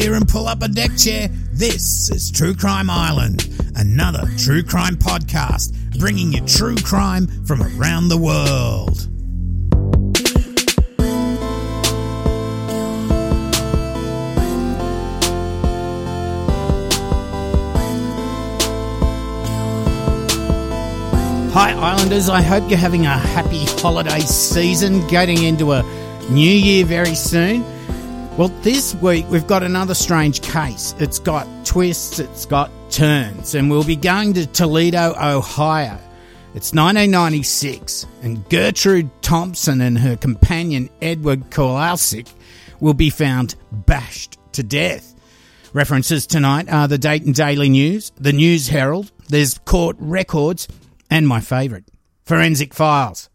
Beer and pull up a deck chair. This is True Crime Island, another true crime podcast bringing you true crime from around the world. Hi, Islanders. I hope you're having a happy holiday season, getting into a new year very soon. Well, this week we've got another strange case. It's got twists, it's got turns, and we'll be going to Toledo, Ohio. It's 1996, and Gertrude Thompson and her companion Edward Kowalczyk will be found bashed to death. References tonight are the Dayton Daily News, the News Herald, there's court records, and my favourite, Forensic Files.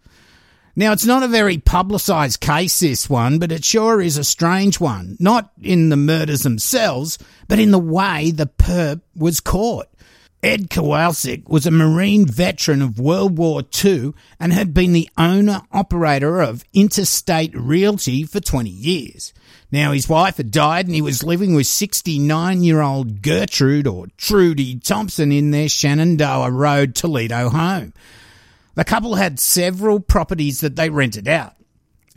Now, it's not a very publicised case, this one, but it sure is a strange one. Not in the murders themselves, but in the way the perp was caught. Ed Kowalczyk was a Marine veteran of World War II and had been the owner operator of Interstate Realty for 20 years. Now, his wife had died and he was living with 69 year old Gertrude or Trudy Thompson in their Shenandoah Road, Toledo home. The couple had several properties that they rented out.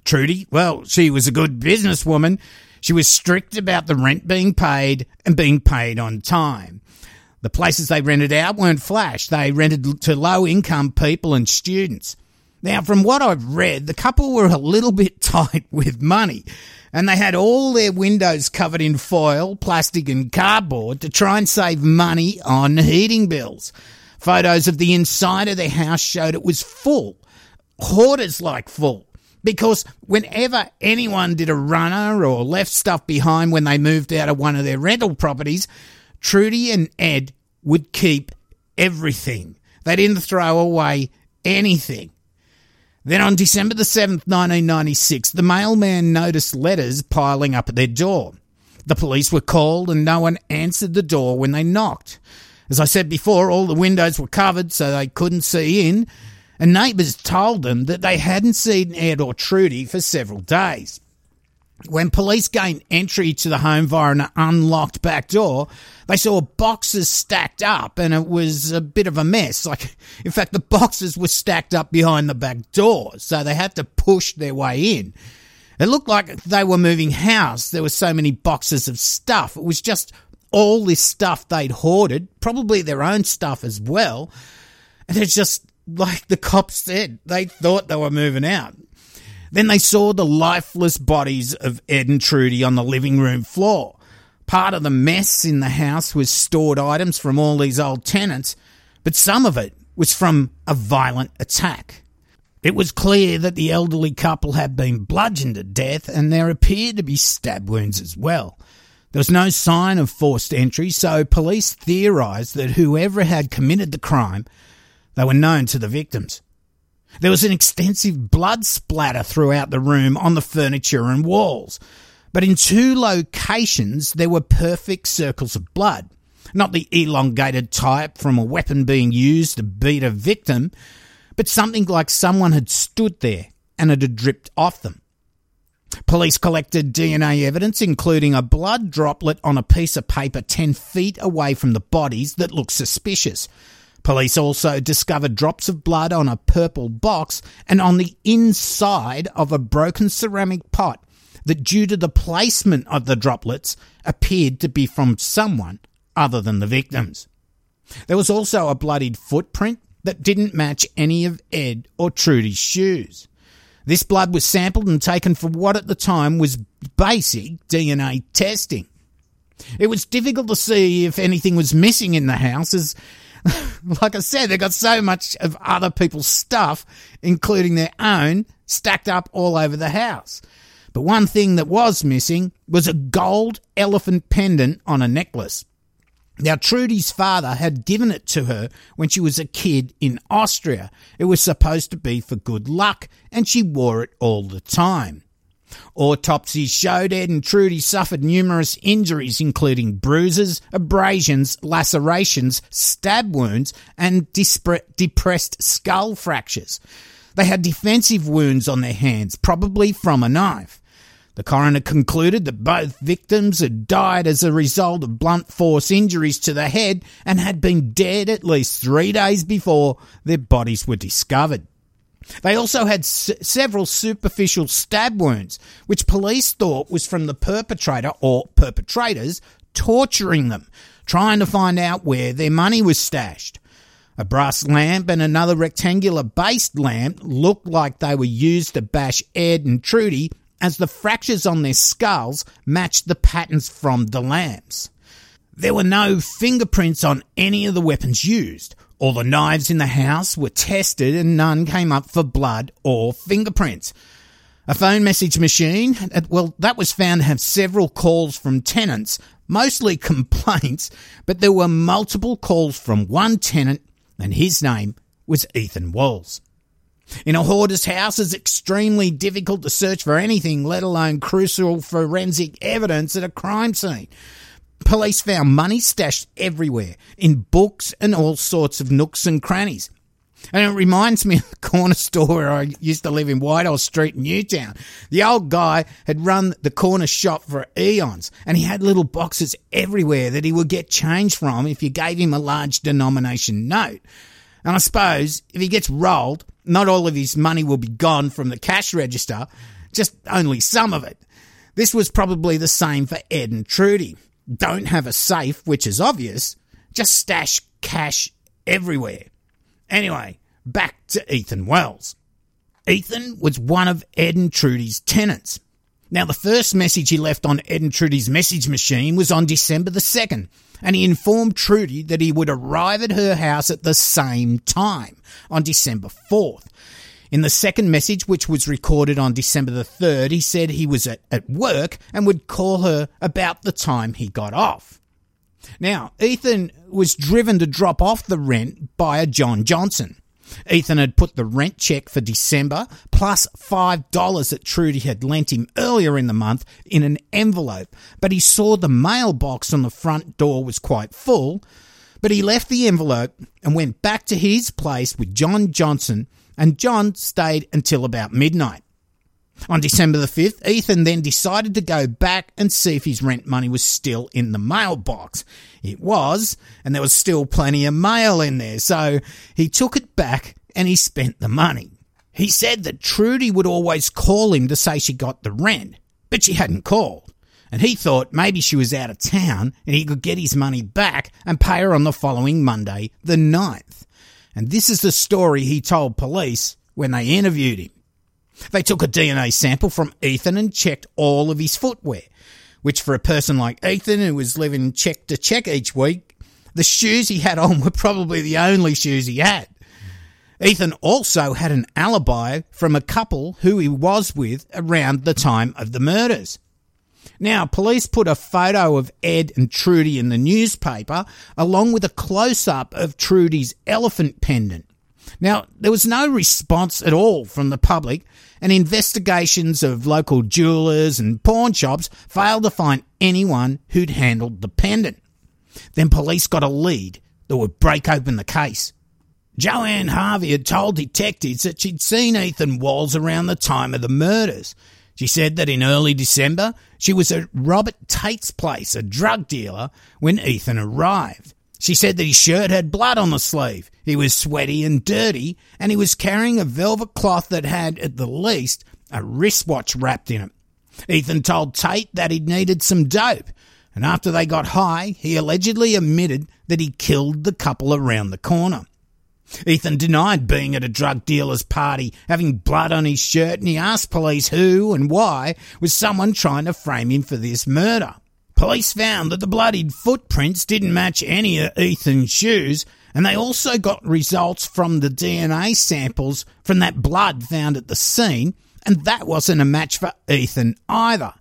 Trudy, well, she was a good businesswoman. She was strict about the rent being paid and being paid on time. The places they rented out weren't flash. They rented to low income people and students. Now, from what I've read, the couple were a little bit tight with money and they had all their windows covered in foil, plastic and cardboard to try and save money on heating bills. Photos of the inside of their house showed it was full, hoarders like full. Because whenever anyone did a runner or left stuff behind when they moved out of one of their rental properties, Trudy and Ed would keep everything. They didn't throw away anything. Then on December the 7th, 1996, the mailman noticed letters piling up at their door. The police were called and no one answered the door when they knocked. As I said before, all the windows were covered so they couldn't see in, and neighbours told them that they hadn't seen Ed or Trudy for several days. When police gained entry to the home via an unlocked back door, they saw boxes stacked up and it was a bit of a mess. Like, in fact, the boxes were stacked up behind the back door, so they had to push their way in. It looked like they were moving house. There were so many boxes of stuff. It was just all this stuff they'd hoarded, probably their own stuff as well. And it's just like the cops said, they thought they were moving out. Then they saw the lifeless bodies of Ed and Trudy on the living room floor. Part of the mess in the house was stored items from all these old tenants, but some of it was from a violent attack. It was clear that the elderly couple had been bludgeoned to death, and there appeared to be stab wounds as well. There was no sign of forced entry, so police theorised that whoever had committed the crime, they were known to the victims. There was an extensive blood splatter throughout the room on the furniture and walls. But in two locations, there were perfect circles of blood. Not the elongated type from a weapon being used to beat a victim, but something like someone had stood there and it had dripped off them. Police collected DNA evidence, including a blood droplet on a piece of paper 10 feet away from the bodies that looked suspicious. Police also discovered drops of blood on a purple box and on the inside of a broken ceramic pot that, due to the placement of the droplets, appeared to be from someone other than the victims. There was also a bloodied footprint that didn't match any of Ed or Trudy's shoes. This blood was sampled and taken for what at the time was basic DNA testing. It was difficult to see if anything was missing in the house as like I said, they got so much of other people's stuff, including their own, stacked up all over the house. But one thing that was missing was a gold elephant pendant on a necklace. Now, Trudy's father had given it to her when she was a kid in Austria. It was supposed to be for good luck, and she wore it all the time. Autopsies showed Ed and Trudy suffered numerous injuries, including bruises, abrasions, lacerations, stab wounds, and depressed skull fractures. They had defensive wounds on their hands, probably from a knife. The coroner concluded that both victims had died as a result of blunt force injuries to the head and had been dead at least three days before their bodies were discovered. They also had s- several superficial stab wounds, which police thought was from the perpetrator or perpetrators torturing them, trying to find out where their money was stashed. A brass lamp and another rectangular based lamp looked like they were used to bash Ed and Trudy as the fractures on their skulls matched the patterns from the lamps. There were no fingerprints on any of the weapons used. All the knives in the house were tested and none came up for blood or fingerprints. A phone message machine, uh, well, that was found to have several calls from tenants, mostly complaints, but there were multiple calls from one tenant, and his name was Ethan Walls. In a hoarder's house, it's extremely difficult to search for anything, let alone crucial forensic evidence at a crime scene. Police found money stashed everywhere, in books and all sorts of nooks and crannies. And it reminds me of the corner store where I used to live in Whitehall Street Newtown. The old guy had run the corner shop for eons, and he had little boxes everywhere that he would get change from if you gave him a large denomination note. And I suppose if he gets rolled, not all of his money will be gone from the cash register, just only some of it. This was probably the same for Ed and Trudy. Don't have a safe, which is obvious, just stash cash everywhere. Anyway, back to Ethan Wells. Ethan was one of Ed and Trudy's tenants. Now, the first message he left on Ed and Trudy's message machine was on December the 2nd, and he informed Trudy that he would arrive at her house at the same time on December 4th. In the second message, which was recorded on December the 3rd, he said he was at, at work and would call her about the time he got off. Now, Ethan was driven to drop off the rent by a John Johnson. Ethan had put the rent check for December plus $5 that Trudy had lent him earlier in the month in an envelope, but he saw the mailbox on the front door was quite full. But he left the envelope and went back to his place with John Johnson, and John stayed until about midnight. On December the 5th, Ethan then decided to go back and see if his rent money was still in the mailbox. It was, and there was still plenty of mail in there, so he took it back and he spent the money. He said that Trudy would always call him to say she got the rent, but she hadn't called. And he thought maybe she was out of town and he could get his money back and pay her on the following Monday, the 9th. And this is the story he told police when they interviewed him. They took a DNA sample from Ethan and checked all of his footwear, which for a person like Ethan who was living check to check each week, the shoes he had on were probably the only shoes he had. Ethan also had an alibi from a couple who he was with around the time of the murders. Now, police put a photo of Ed and Trudy in the newspaper along with a close up of Trudy's elephant pendant. Now, there was no response at all from the public, and investigations of local jewelers and pawn shops failed to find anyone who'd handled the pendant. Then police got a lead that would break open the case. Joanne Harvey had told detectives that she'd seen Ethan Walls around the time of the murders. She said that in early December, she was at Robert Tate's place, a drug dealer, when Ethan arrived. She said that his shirt had blood on the sleeve, he was sweaty and dirty, and he was carrying a velvet cloth that had, at the least, a wristwatch wrapped in it. Ethan told Tate that he'd needed some dope, and after they got high, he allegedly admitted that he killed the couple around the corner. Ethan denied being at a drug dealer's party, having blood on his shirt, and he asked police who and why was someone trying to frame him for this murder. Police found that the bloodied footprints didn't match any of Ethan's shoes, and they also got results from the DNA samples from that blood found at the scene, and that wasn't a match for Ethan either.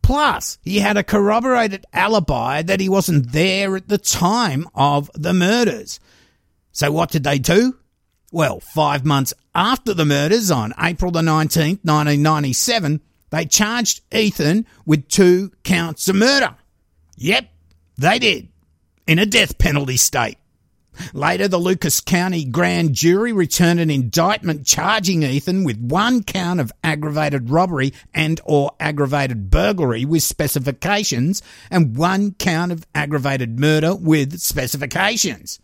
Plus, he had a corroborated alibi that he wasn't there at the time of the murders. So what did they do? Well, five months after the murders on April the 19th, 1997, they charged Ethan with two counts of murder. Yep, they did. In a death penalty state. Later, the Lucas County grand jury returned an indictment charging Ethan with one count of aggravated robbery and or aggravated burglary with specifications and one count of aggravated murder with specifications.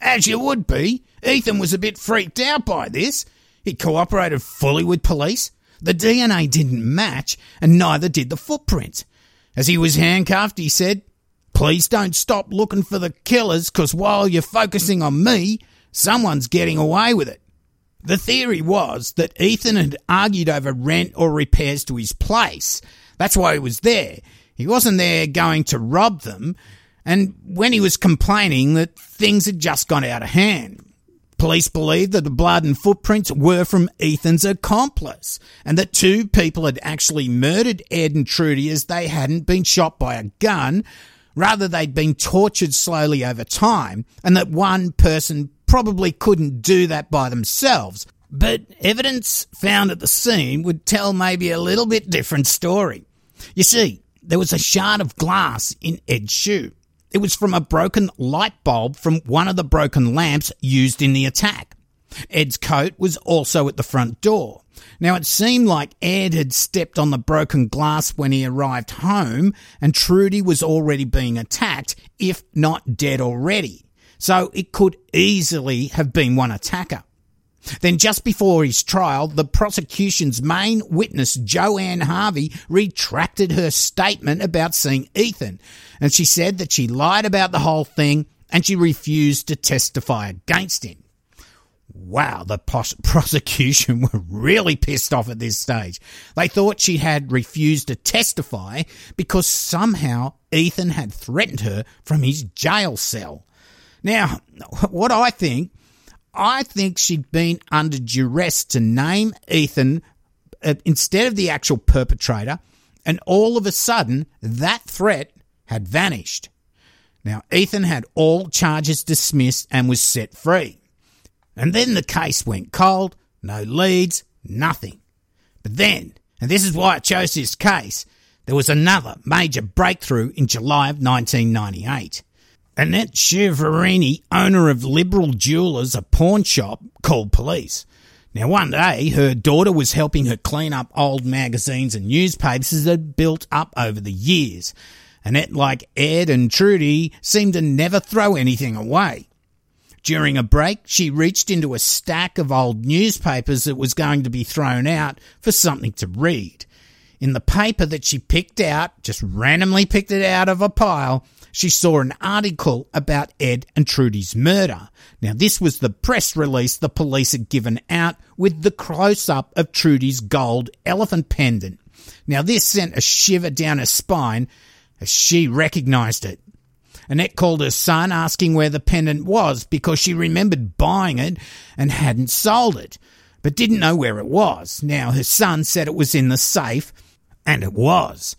As you would be, Ethan was a bit freaked out by this. He cooperated fully with police. The DNA didn't match, and neither did the footprints. As he was handcuffed, he said, Please don't stop looking for the killers, because while you're focusing on me, someone's getting away with it. The theory was that Ethan had argued over rent or repairs to his place. That's why he was there. He wasn't there going to rob them, and when he was complaining that things had just gone out of hand. Police believed that the blood and footprints were from Ethan's accomplice, and that two people had actually murdered Ed and Trudy as they hadn't been shot by a gun, rather they'd been tortured slowly over time, and that one person probably couldn't do that by themselves. But evidence found at the scene would tell maybe a little bit different story. You see, there was a shard of glass in Ed's shoe. It was from a broken light bulb from one of the broken lamps used in the attack. Ed's coat was also at the front door. Now it seemed like Ed had stepped on the broken glass when he arrived home and Trudy was already being attacked, if not dead already. So it could easily have been one attacker. Then, just before his trial, the prosecution's main witness, Joanne Harvey, retracted her statement about seeing Ethan, and she said that she lied about the whole thing and she refused to testify against him. Wow, the prosecution were really pissed off at this stage. They thought she had refused to testify because somehow Ethan had threatened her from his jail cell. Now, what I think I think she'd been under duress to name Ethan uh, instead of the actual perpetrator, and all of a sudden, that threat had vanished. Now, Ethan had all charges dismissed and was set free. And then the case went cold, no leads, nothing. But then, and this is why I chose this case, there was another major breakthrough in July of 1998. Annette Chiaverini, owner of Liberal Jewelers, a pawn shop, called police. Now, one day, her daughter was helping her clean up old magazines and newspapers that had built up over the years. Annette, like Ed and Trudy, seemed to never throw anything away. During a break, she reached into a stack of old newspapers that was going to be thrown out for something to read. In the paper that she picked out, just randomly picked it out of a pile, she saw an article about Ed and Trudy's murder. Now, this was the press release the police had given out with the close up of Trudy's gold elephant pendant. Now, this sent a shiver down her spine as she recognised it. Annette called her son asking where the pendant was because she remembered buying it and hadn't sold it, but didn't know where it was. Now, her son said it was in the safe, and it was.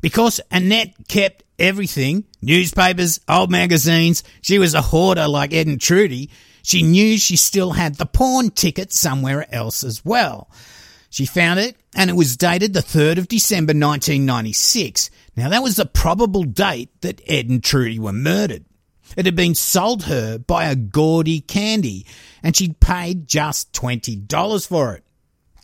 Because Annette kept everything newspapers, old magazines. She was a hoarder like Ed and Trudy. She knew she still had the pawn ticket somewhere else as well. She found it and it was dated the 3rd of December 1996. Now that was the probable date that Ed and Trudy were murdered. It had been sold her by a gaudy Candy and she'd paid just $20 for it.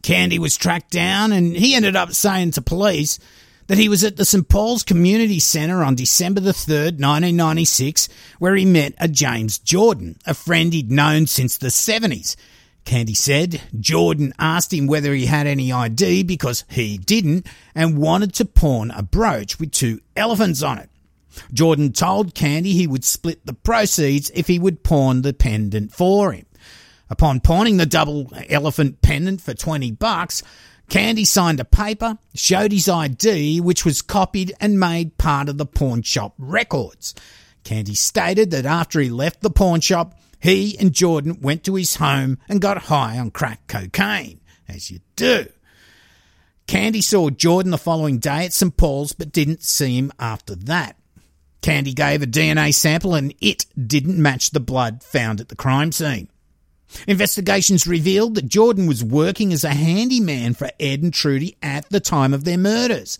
Candy was tracked down and he ended up saying to police that he was at the St. Paul's Community Centre on December the 3rd, 1996, where he met a James Jordan, a friend he'd known since the 70s. Candy said Jordan asked him whether he had any ID because he didn't and wanted to pawn a brooch with two elephants on it. Jordan told Candy he would split the proceeds if he would pawn the pendant for him. Upon pawning the double elephant pendant for 20 bucks, Candy signed a paper, showed his ID, which was copied and made part of the pawn shop records. Candy stated that after he left the pawn shop, he and Jordan went to his home and got high on crack cocaine, as you do. Candy saw Jordan the following day at St. Paul's but didn't see him after that. Candy gave a DNA sample and it didn't match the blood found at the crime scene. Investigations revealed that Jordan was working as a handyman for Ed and Trudy at the time of their murders.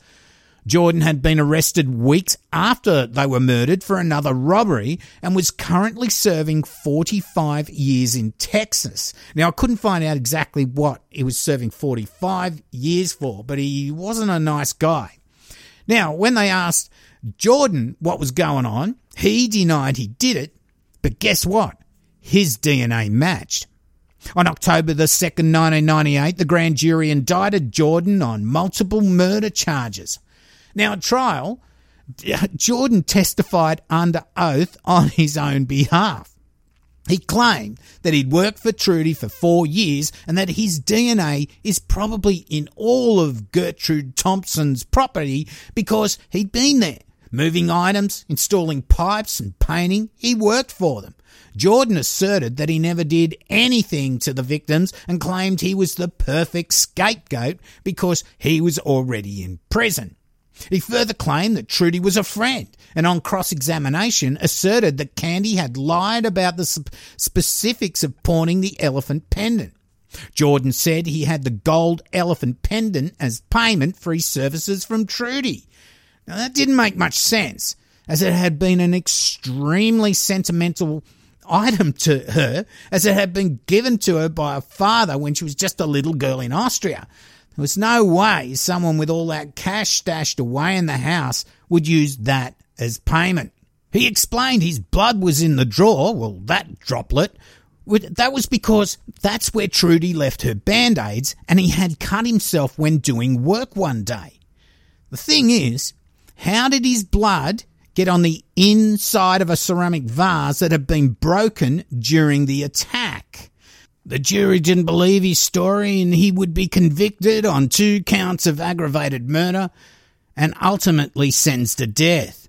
Jordan had been arrested weeks after they were murdered for another robbery and was currently serving 45 years in Texas. Now, I couldn't find out exactly what he was serving 45 years for, but he wasn't a nice guy. Now, when they asked Jordan what was going on, he denied he did it, but guess what? His DNA matched. On October the 2nd, 1998, the grand jury indicted Jordan on multiple murder charges. Now, at trial, Jordan testified under oath on his own behalf. He claimed that he'd worked for Trudy for four years and that his DNA is probably in all of Gertrude Thompson's property because he'd been there. Moving items, installing pipes and painting, he worked for them. Jordan asserted that he never did anything to the victims and claimed he was the perfect scapegoat because he was already in prison. He further claimed that Trudy was a friend and on cross examination asserted that Candy had lied about the specifics of pawning the elephant pendant. Jordan said he had the gold elephant pendant as payment for his services from Trudy. Now that didn't make much sense, as it had been an extremely sentimental item to her, as it had been given to her by her father when she was just a little girl in Austria. Was no way someone with all that cash stashed away in the house would use that as payment. He explained his blood was in the drawer, well, that droplet. That was because that's where Trudy left her band aids and he had cut himself when doing work one day. The thing is, how did his blood get on the inside of a ceramic vase that had been broken during the attack? The jury didn't believe his story and he would be convicted on two counts of aggravated murder and ultimately sentenced to death.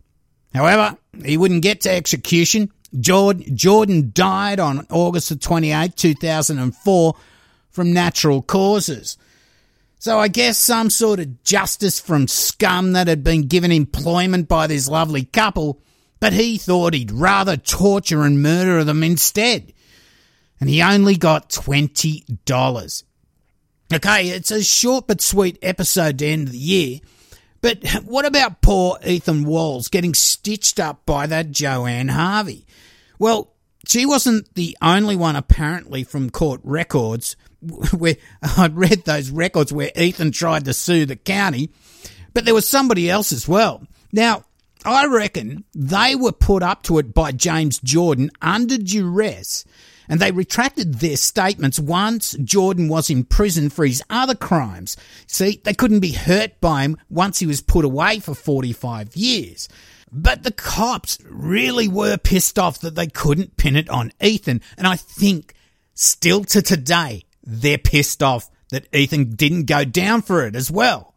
However, he wouldn't get to execution. Jordan died on August 28, 2004 from natural causes. So I guess some sort of justice from scum that had been given employment by this lovely couple, but he thought he'd rather torture and murder them instead and he only got $20. Okay, it's a short but sweet episode to end of the year. But what about poor Ethan Walls getting stitched up by that Joanne Harvey? Well, she wasn't the only one apparently from court records where I'd read those records where Ethan tried to sue the county, but there was somebody else as well. Now, I reckon they were put up to it by James Jordan under duress and they retracted their statements once Jordan was in prison for his other crimes. See, they couldn't be hurt by him once he was put away for 45 years. But the cops really were pissed off that they couldn't pin it on Ethan, and I think still to today, they're pissed off that Ethan didn't go down for it as well.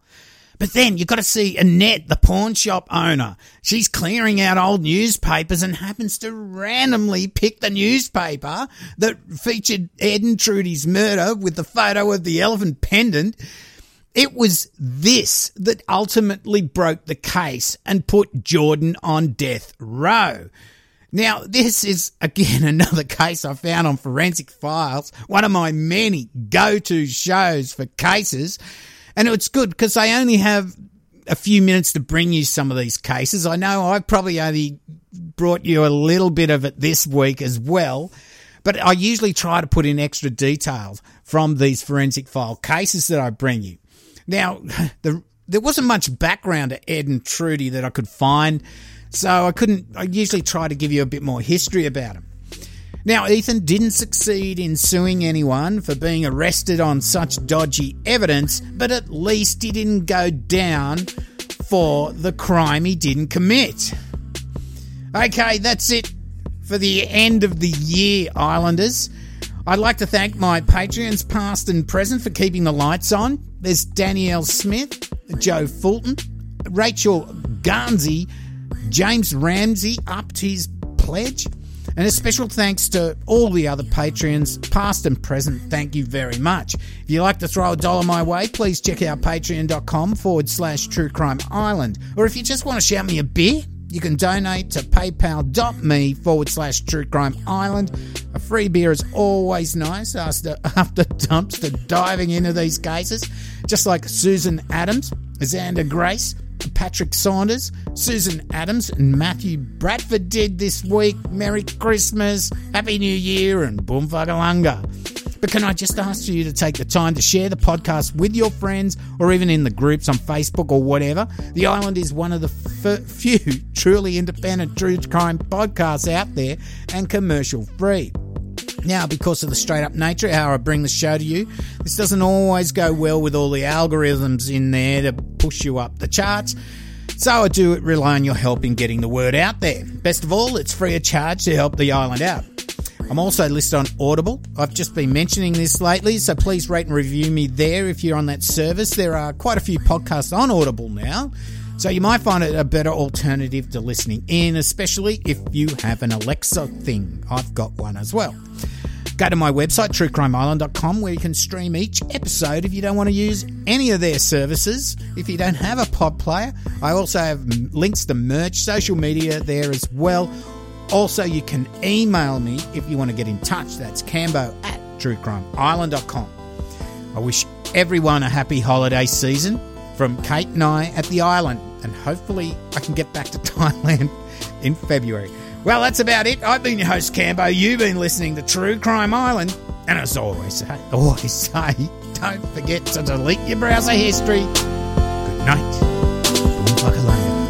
But then you've got to see Annette, the pawn shop owner. She's clearing out old newspapers and happens to randomly pick the newspaper that featured Ed and Trudy's murder with the photo of the elephant pendant. It was this that ultimately broke the case and put Jordan on death row. Now, this is again another case I found on Forensic Files, one of my many go to shows for cases. And it's good because I only have a few minutes to bring you some of these cases. I know I've probably only brought you a little bit of it this week as well, but I usually try to put in extra details from these forensic file cases that I bring you. Now, the, there wasn't much background to Ed and Trudy that I could find, so I couldn't, I usually try to give you a bit more history about them. Now, Ethan didn't succeed in suing anyone for being arrested on such dodgy evidence, but at least he didn't go down for the crime he didn't commit. Okay, that's it for the end of the year, Islanders. I'd like to thank my Patreons, past and present, for keeping the lights on. There's Danielle Smith, Joe Fulton, Rachel Garnsey, James Ramsey upped his pledge. And a special thanks to all the other Patreons, past and present. Thank you very much. If you'd like to throw a dollar my way, please check out patreon.com forward slash true crime island. Or if you just want to shout me a beer, you can donate to paypal.me forward slash true crime island. A free beer is always nice after, after dumpster diving into these cases, just like Susan Adams, Xander Grace, Patrick Saunders, Susan Adams, and Matthew Bradford did this week. Merry Christmas, Happy New Year, and Boom But can I just ask you to take the time to share the podcast with your friends or even in the groups on Facebook or whatever? The Island is one of the few truly independent true crime podcasts out there and commercial free. Now, because of the straight up nature how I bring the show to you, this doesn't always go well with all the algorithms in there to push you up the charts. So I do rely on your help in getting the word out there. Best of all, it's free of charge to help the island out. I'm also listed on Audible. I've just been mentioning this lately, so please rate and review me there if you're on that service. There are quite a few podcasts on Audible now, so you might find it a better alternative to listening in, especially if you have an Alexa thing. I've got one as well. Go to my website, truecrimeisland.com, where you can stream each episode if you don't want to use any of their services. If you don't have a pod player, I also have links to merch, social media there as well. Also, you can email me if you want to get in touch. That's cambo at truecrimeisland.com. I wish everyone a happy holiday season from Kate and I at the island, and hopefully I can get back to Thailand in February. Well, that's about it. I've been your host, Cambo. You've been listening to True Crime Island. And as always say, always say, don't forget to delete your browser history. Good night. Boom,